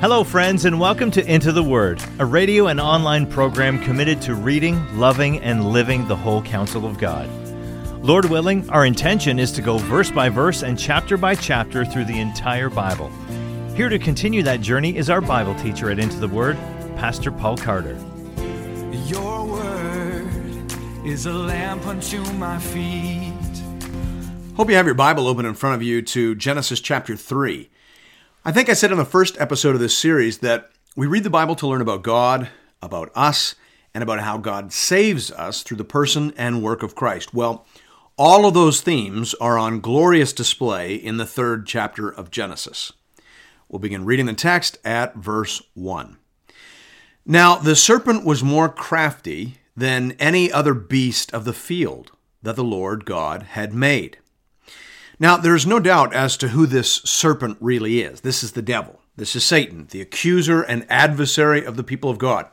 Hello, friends, and welcome to Into the Word, a radio and online program committed to reading, loving, and living the whole counsel of God. Lord willing, our intention is to go verse by verse and chapter by chapter through the entire Bible. Here to continue that journey is our Bible teacher at Into the Word, Pastor Paul Carter. Your word is a lamp unto my feet. Hope you have your Bible open in front of you to Genesis chapter 3. I think I said in the first episode of this series that we read the Bible to learn about God, about us, and about how God saves us through the person and work of Christ. Well, all of those themes are on glorious display in the third chapter of Genesis. We'll begin reading the text at verse 1. Now the serpent was more crafty than any other beast of the field that the Lord God had made. Now, there's no doubt as to who this serpent really is. This is the devil. This is Satan, the accuser and adversary of the people of God.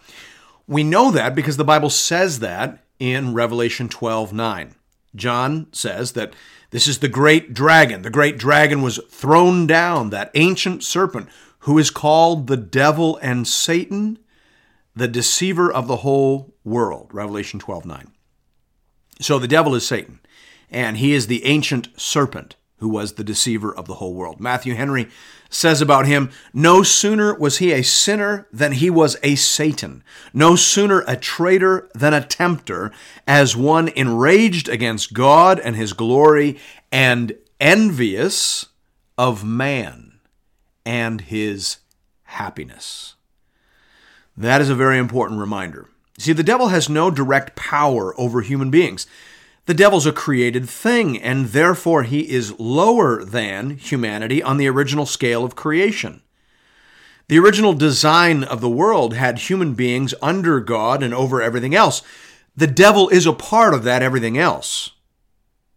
We know that because the Bible says that in Revelation 12 9. John says that this is the great dragon. The great dragon was thrown down, that ancient serpent who is called the devil and Satan, the deceiver of the whole world. Revelation 12 9. So the devil is Satan and he is the ancient serpent who was the deceiver of the whole world. Matthew Henry says about him, No sooner was he a sinner than he was a Satan, no sooner a traitor than a tempter, as one enraged against God and his glory, and envious of man and his happiness. That is a very important reminder. See, the devil has no direct power over human beings. The devil's a created thing, and therefore he is lower than humanity on the original scale of creation. The original design of the world had human beings under God and over everything else. The devil is a part of that everything else.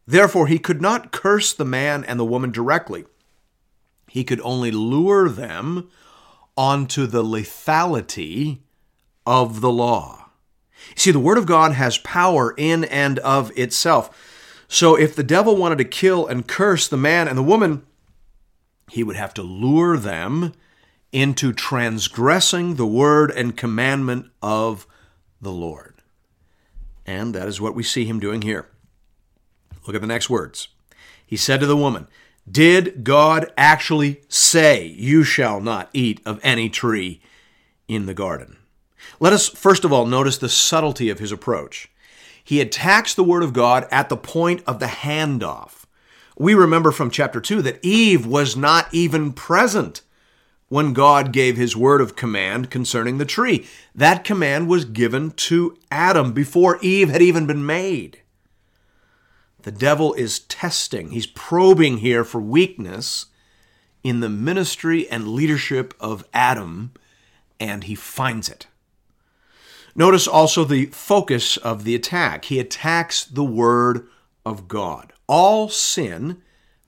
Therefore, he could not curse the man and the woman directly. He could only lure them onto the lethality of the law. See, the Word of God has power in and of itself. So if the devil wanted to kill and curse the man and the woman, he would have to lure them into transgressing the word and commandment of the Lord. And that is what we see him doing here. Look at the next words. He said to the woman, Did God actually say, You shall not eat of any tree in the garden? Let us first of all notice the subtlety of his approach. He attacks the Word of God at the point of the handoff. We remember from chapter 2 that Eve was not even present when God gave his word of command concerning the tree. That command was given to Adam before Eve had even been made. The devil is testing, he's probing here for weakness in the ministry and leadership of Adam, and he finds it. Notice also the focus of the attack. He attacks the Word of God. All sin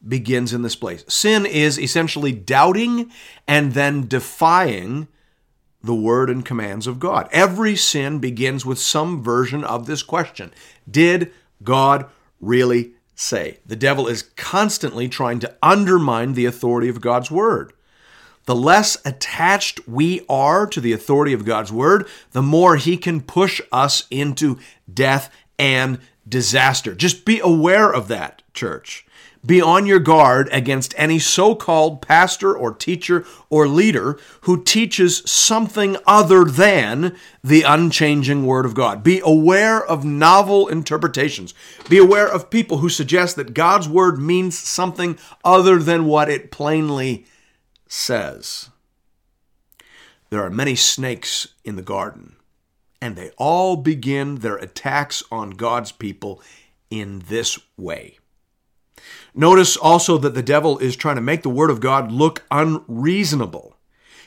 begins in this place. Sin is essentially doubting and then defying the word and commands of God. Every sin begins with some version of this question Did God really say? The devil is constantly trying to undermine the authority of God's word. The less attached we are to the authority of God's word, the more he can push us into death and disaster. Just be aware of that, church. Be on your guard against any so called pastor or teacher or leader who teaches something other than the unchanging Word of God. Be aware of novel interpretations. Be aware of people who suggest that God's Word means something other than what it plainly says there are many snakes in the garden, and they all begin their attacks on God's people in this way. Notice also that the devil is trying to make the word of God look unreasonable.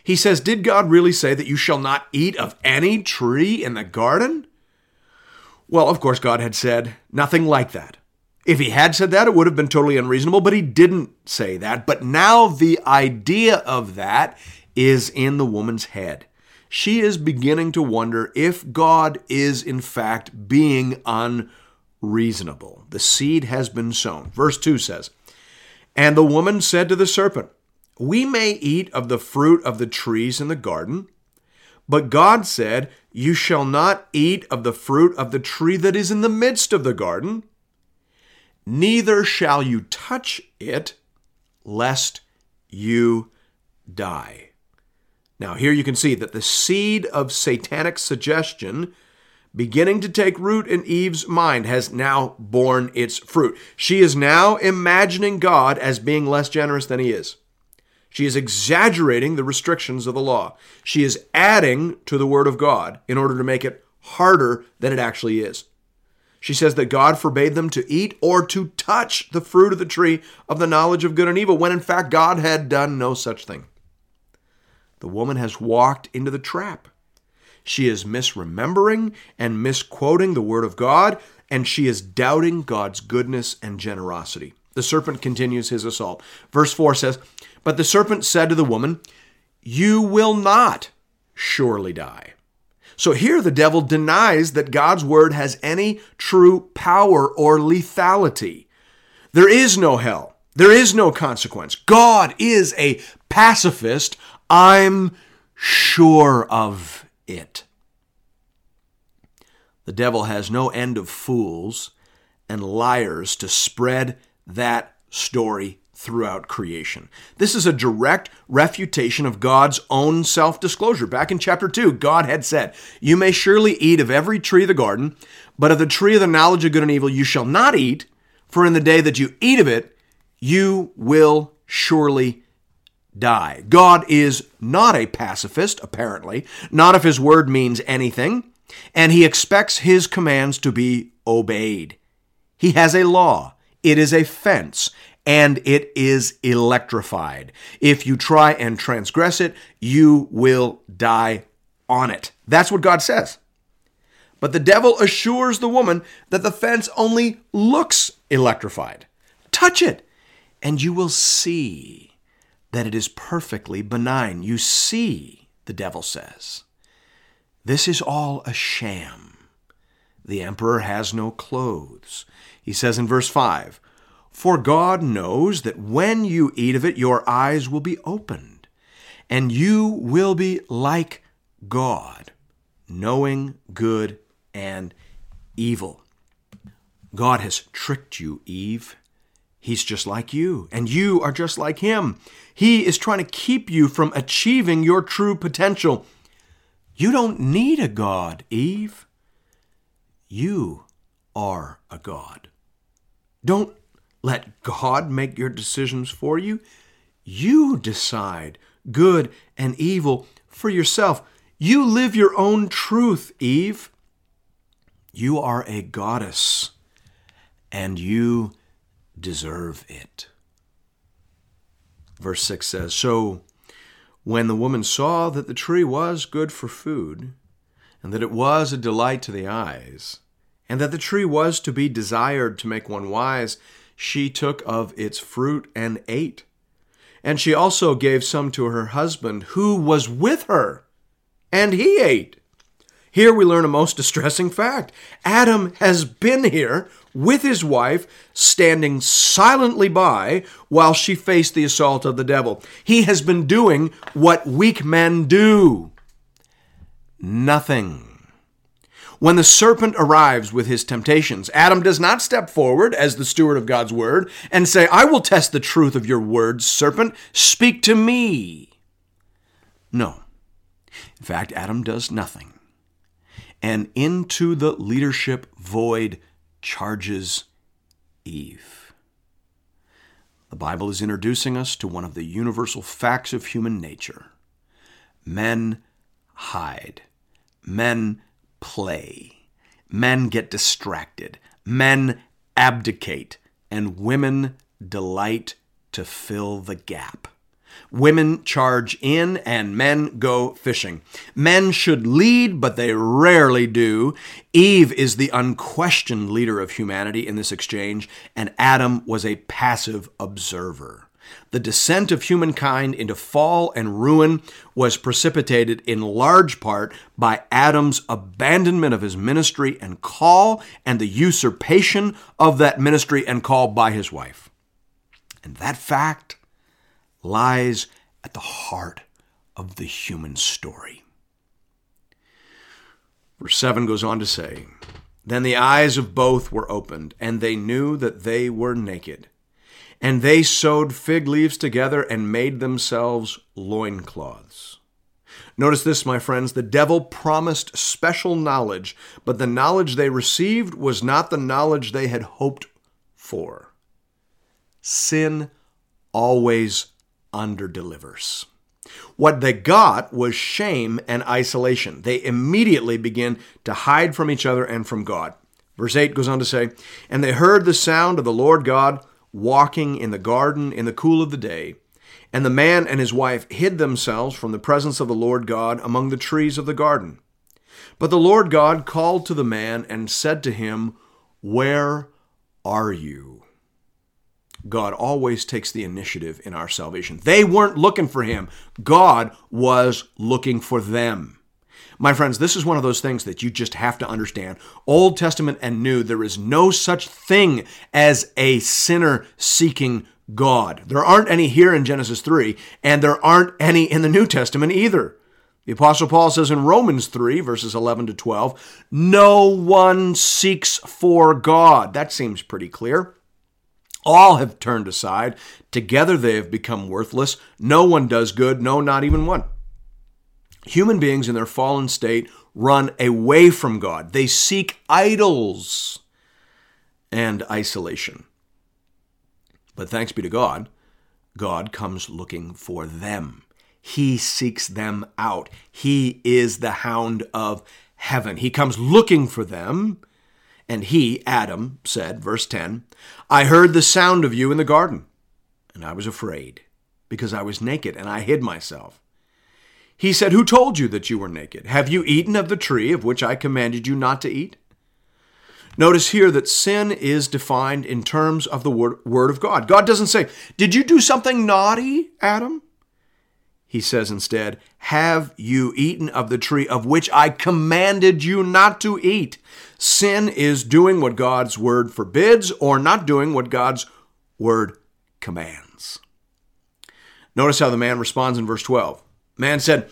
He says, Did God really say that you shall not eat of any tree in the garden? Well, of course, God had said nothing like that. If he had said that, it would have been totally unreasonable, but he didn't say that. But now the idea of that is in the woman's head. She is beginning to wonder if God is, in fact, being unreasonable. The seed has been sown. Verse 2 says, And the woman said to the serpent, We may eat of the fruit of the trees in the garden, but God said, You shall not eat of the fruit of the tree that is in the midst of the garden, neither shall you touch it, lest you die. Now, here you can see that the seed of satanic suggestion beginning to take root in Eve's mind has now borne its fruit. She is now imagining God as being less generous than he is. She is exaggerating the restrictions of the law. She is adding to the Word of God in order to make it harder than it actually is. She says that God forbade them to eat or to touch the fruit of the tree of the knowledge of good and evil, when in fact God had done no such thing. The woman has walked into the trap. She is misremembering and misquoting the Word of God, and she is doubting God's goodness and generosity. The serpent continues his assault. Verse 4 says, But the serpent said to the woman, You will not surely die. So here the devil denies that God's word has any true power or lethality. There is no hell. There is no consequence. God is a pacifist. I'm sure of it. The devil has no end of fools and liars to spread that story throughout creation. This is a direct refutation of God's own self disclosure. Back in chapter 2, God had said, You may surely eat of every tree of the garden, but of the tree of the knowledge of good and evil you shall not eat, for in the day that you eat of it, you will surely die. God is not a pacifist, apparently, not if his word means anything, and he expects his commands to be obeyed. He has a law, it is a fence, and it is electrified. If you try and transgress it, you will die on it. That's what God says. But the devil assures the woman that the fence only looks electrified. Touch it, and you will see that it is perfectly benign. You see, the devil says, this is all a sham. The emperor has no clothes. He says in verse 5 For God knows that when you eat of it, your eyes will be opened, and you will be like God, knowing good and evil. God has tricked you, Eve. He's just like you, and you are just like him. He is trying to keep you from achieving your true potential. You don't need a God, Eve. You are a God. Don't let God make your decisions for you. You decide good and evil for yourself. You live your own truth, Eve. You are a goddess, and you deserve it. Verse 6 says So when the woman saw that the tree was good for food, and that it was a delight to the eyes, and that the tree was to be desired to make one wise, she took of its fruit and ate. And she also gave some to her husband, who was with her, and he ate. Here we learn a most distressing fact. Adam has been here with his wife, standing silently by while she faced the assault of the devil. He has been doing what weak men do nothing. When the serpent arrives with his temptations, Adam does not step forward as the steward of God's word and say, I will test the truth of your words, serpent. Speak to me. No. In fact, Adam does nothing and into the leadership void charges Eve. The Bible is introducing us to one of the universal facts of human nature. Men hide, men play, men get distracted, men abdicate, and women delight to fill the gap. Women charge in and men go fishing. Men should lead, but they rarely do. Eve is the unquestioned leader of humanity in this exchange, and Adam was a passive observer. The descent of humankind into fall and ruin was precipitated in large part by Adam's abandonment of his ministry and call and the usurpation of that ministry and call by his wife. And that fact lies at the heart of the human story. Verse 7 goes on to say, Then the eyes of both were opened, and they knew that they were naked. And they sewed fig leaves together and made themselves loincloths. Notice this, my friends. The devil promised special knowledge, but the knowledge they received was not the knowledge they had hoped for. Sin always underdelivers. What they got was shame and isolation. They immediately begin to hide from each other and from God. Verse 8 goes on to say, And they heard the sound of the Lord God walking in the garden in the cool of the day. And the man and his wife hid themselves from the presence of the Lord God among the trees of the garden. But the Lord God called to the man and said to him, Where are you? God always takes the initiative in our salvation. They weren't looking for him, God was looking for them. My friends, this is one of those things that you just have to understand. Old Testament and New, there is no such thing as a sinner seeking God. There aren't any here in Genesis 3, and there aren't any in the New Testament either. The Apostle Paul says in Romans 3, verses 11 to 12, no one seeks for God. That seems pretty clear. All have turned aside. Together they have become worthless. No one does good, no, not even one. Human beings in their fallen state run away from God. They seek idols and isolation. But thanks be to God, God comes looking for them. He seeks them out. He is the hound of heaven. He comes looking for them and he, Adam, said, verse 10, I heard the sound of you in the garden, and I was afraid, because I was naked, and I hid myself. He said, Who told you that you were naked? Have you eaten of the tree of which I commanded you not to eat? Notice here that sin is defined in terms of the word, of God. God doesn't say, Did you do something naughty, Adam? He says instead, Have you eaten of the tree of which I commanded you not to eat? Sin is doing what God's word forbids or not doing what God's word commands. Notice how the man responds in verse 12. Man said,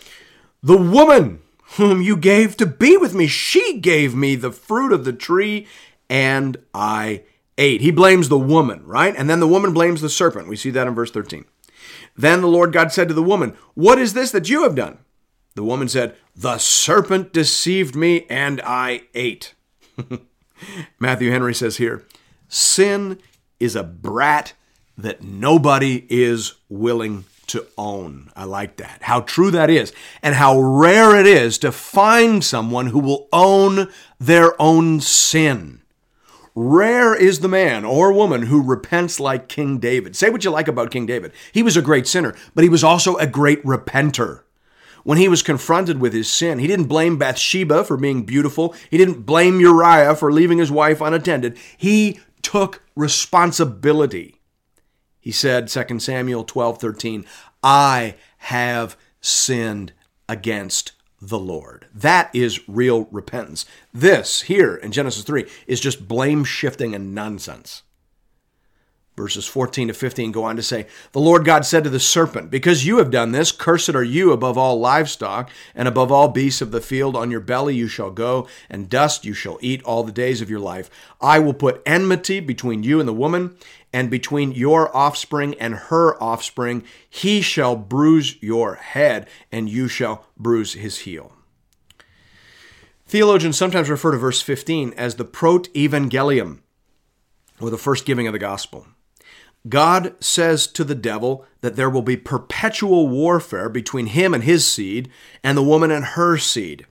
The woman whom you gave to be with me, she gave me the fruit of the tree, and I ate. He blames the woman, right? And then the woman blames the serpent. We see that in verse 13. Then the Lord God said to the woman, What is this that you have done? The woman said, The serpent deceived me and I ate. Matthew Henry says here, Sin is a brat that nobody is willing to own. I like that. How true that is, and how rare it is to find someone who will own their own sin. Rare is the man or woman who repents like King David. Say what you like about King David. He was a great sinner, but he was also a great repenter. When he was confronted with his sin, he didn't blame Bathsheba for being beautiful. He didn't blame Uriah for leaving his wife unattended. He took responsibility. He said, 2 Samuel 12 13, I have sinned against the Lord. That is real repentance. This here in Genesis 3 is just blame shifting and nonsense. Verses 14 to 15 go on to say, The Lord God said to the serpent, Because you have done this, cursed are you above all livestock, and above all beasts of the field. On your belly you shall go, and dust you shall eat all the days of your life. I will put enmity between you and the woman, and between your offspring and her offspring. He shall bruise your head, and you shall bruise his heel. Theologians sometimes refer to verse 15 as the prot-evangelium, or the first giving of the gospel. God says to the devil that there will be perpetual warfare between him and his seed and the woman and her seed.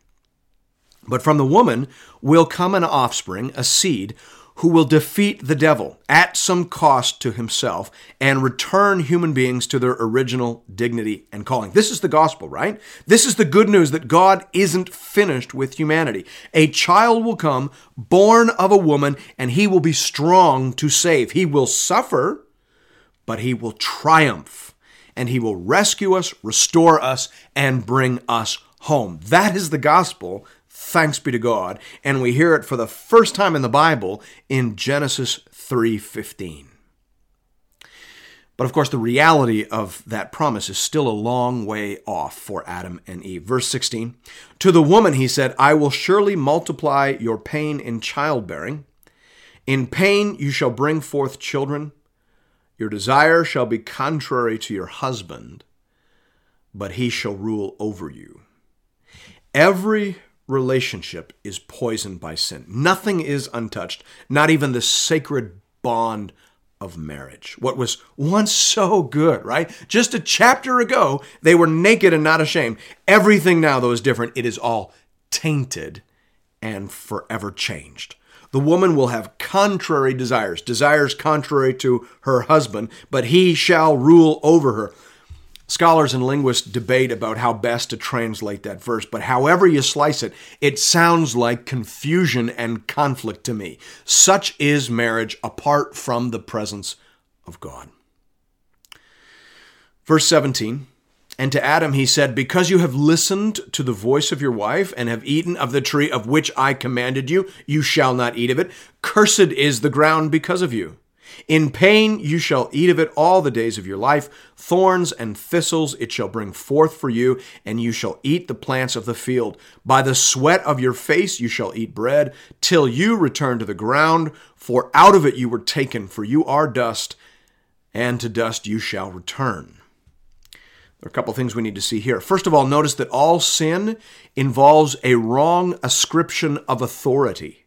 But from the woman will come an offspring, a seed, who will defeat the devil at some cost to himself and return human beings to their original dignity and calling. This is the gospel, right? This is the good news that God isn't finished with humanity. A child will come, born of a woman, and he will be strong to save. He will suffer, but he will triumph and he will rescue us, restore us, and bring us home. That is the gospel. Thanks be to God. And we hear it for the first time in the Bible in Genesis 3:15. But of course, the reality of that promise is still a long way off for Adam and Eve. Verse 16 To the woman, he said, I will surely multiply your pain in childbearing. In pain you shall bring forth children. Your desire shall be contrary to your husband, but he shall rule over you. Every relationship is poisoned by sin. Nothing is untouched, not even the sacred bond of marriage. What was once so good, right? Just a chapter ago, they were naked and not ashamed. Everything now, though, is different. It is all tainted and forever changed. The woman will have contrary desires, desires contrary to her husband, but he shall rule over her. Scholars and linguists debate about how best to translate that verse, but however you slice it, it sounds like confusion and conflict to me. Such is marriage apart from the presence of God. Verse 17 And to Adam he said, Because you have listened to the voice of your wife and have eaten of the tree of which I commanded you, you shall not eat of it. Cursed is the ground because of you. In pain you shall eat of it all the days of your life. Thorns and thistles it shall bring forth for you, and you shall eat the plants of the field. By the sweat of your face you shall eat bread, till you return to the ground, for out of it you were taken, for you are dust, and to dust you shall return. There are a couple things we need to see here. First of all, notice that all sin involves a wrong ascription of authority.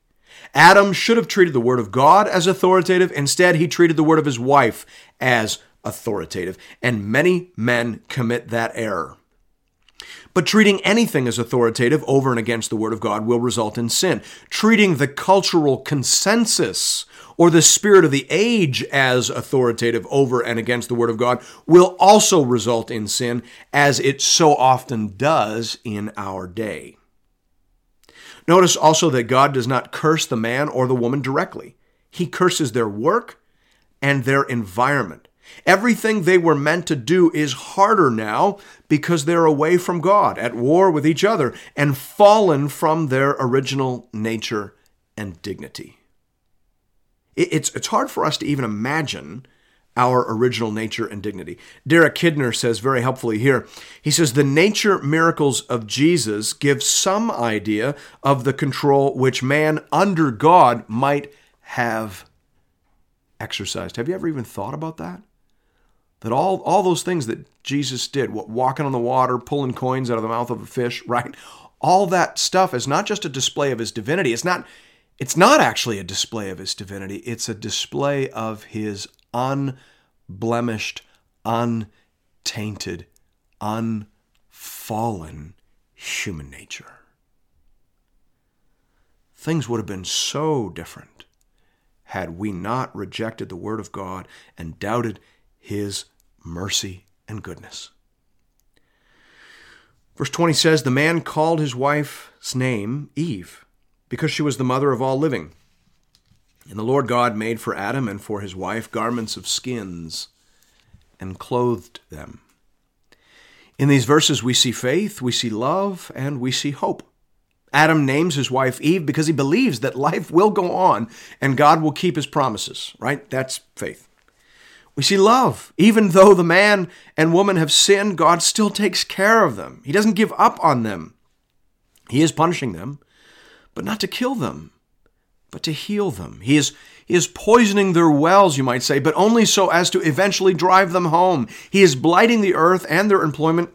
Adam should have treated the word of God as authoritative. Instead, he treated the word of his wife as authoritative. And many men commit that error. But treating anything as authoritative over and against the Word of God will result in sin. Treating the cultural consensus or the spirit of the age as authoritative over and against the Word of God will also result in sin, as it so often does in our day. Notice also that God does not curse the man or the woman directly, He curses their work and their environment. Everything they were meant to do is harder now because they're away from God, at war with each other, and fallen from their original nature and dignity. It's, it's hard for us to even imagine our original nature and dignity. Derek Kidner says very helpfully here he says, The nature miracles of Jesus give some idea of the control which man under God might have exercised. Have you ever even thought about that? That all, all those things that Jesus did, what, walking on the water, pulling coins out of the mouth of a fish, right? All that stuff is not just a display of his divinity. It's not, it's not actually a display of his divinity. It's a display of his unblemished, untainted, unfallen human nature. Things would have been so different had we not rejected the Word of God and doubted His mercy and goodness. Verse 20 says, The man called his wife's name Eve, because she was the mother of all living. And the Lord God made for Adam and for his wife garments of skins and clothed them. In these verses, we see faith, we see love, and we see hope. Adam names his wife Eve because he believes that life will go on and God will keep his promises, right? That's faith. We see love. Even though the man and woman have sinned, God still takes care of them. He doesn't give up on them. He is punishing them, but not to kill them, but to heal them. He is, he is poisoning their wells, you might say, but only so as to eventually drive them home. He is blighting the earth and their employment,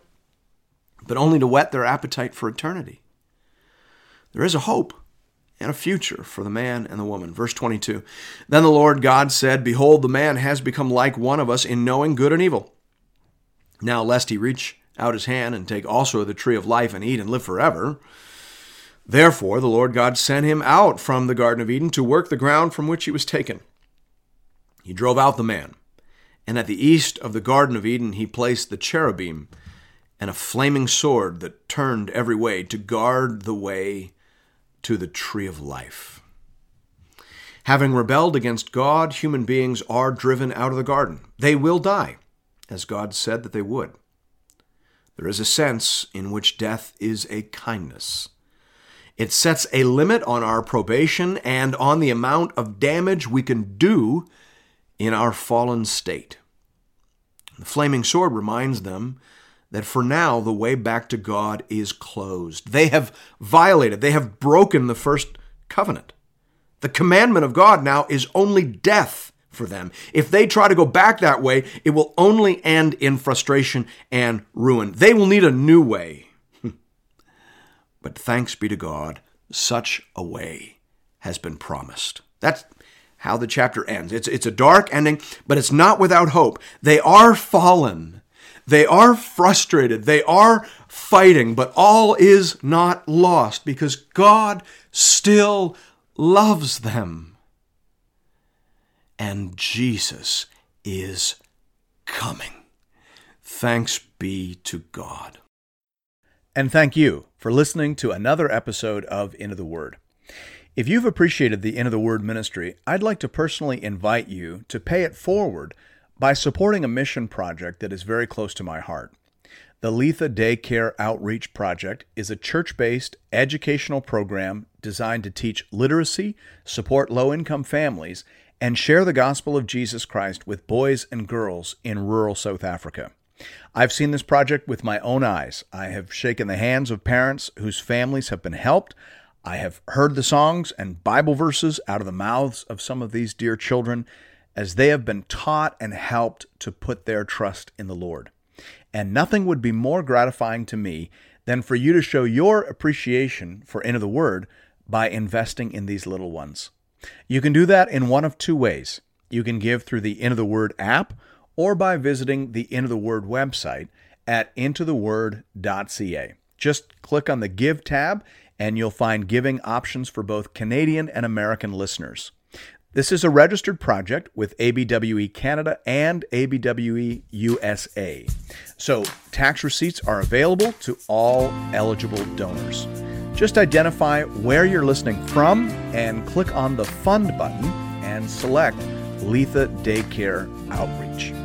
but only to whet their appetite for eternity. There is a hope and a future for the man and the woman. Verse 22 Then the Lord God said, Behold, the man has become like one of us in knowing good and evil. Now, lest he reach out his hand and take also the tree of life and eat and live forever. Therefore, the Lord God sent him out from the Garden of Eden to work the ground from which he was taken. He drove out the man, and at the east of the Garden of Eden he placed the cherubim and a flaming sword that turned every way to guard the way to the tree of life. Having rebelled against God, human beings are driven out of the garden. They will die, as God said that they would. There is a sense in which death is a kindness. It sets a limit on our probation and on the amount of damage we can do in our fallen state. The flaming sword reminds them that for now the way back to God is closed. They have violated, they have broken the first covenant. The commandment of God now is only death for them. If they try to go back that way, it will only end in frustration and ruin. They will need a new way. But thanks be to God, such a way has been promised. That's how the chapter ends. It's, it's a dark ending, but it's not without hope. They are fallen. They are frustrated. They are fighting, but all is not lost because God still loves them. And Jesus is coming. Thanks be to God. And thank you for listening to another episode of Into the Word. If you've appreciated the Into the Word ministry, I'd like to personally invite you to pay it forward by supporting a mission project that is very close to my heart. The Letha Daycare Outreach Project is a church based educational program designed to teach literacy, support low income families, and share the gospel of Jesus Christ with boys and girls in rural South Africa. I've seen this project with my own eyes. I have shaken the hands of parents whose families have been helped. I have heard the songs and Bible verses out of the mouths of some of these dear children as they have been taught and helped to put their trust in the Lord. And nothing would be more gratifying to me than for you to show your appreciation for Into the Word by investing in these little ones. You can do that in one of two ways. You can give through the Into the Word app or by visiting the Into the Word website at intotheword.ca. Just click on the Give tab and you'll find giving options for both Canadian and American listeners. This is a registered project with ABWE Canada and ABWE USA. So, tax receipts are available to all eligible donors. Just identify where you're listening from and click on the Fund button and select Letha Daycare Outreach.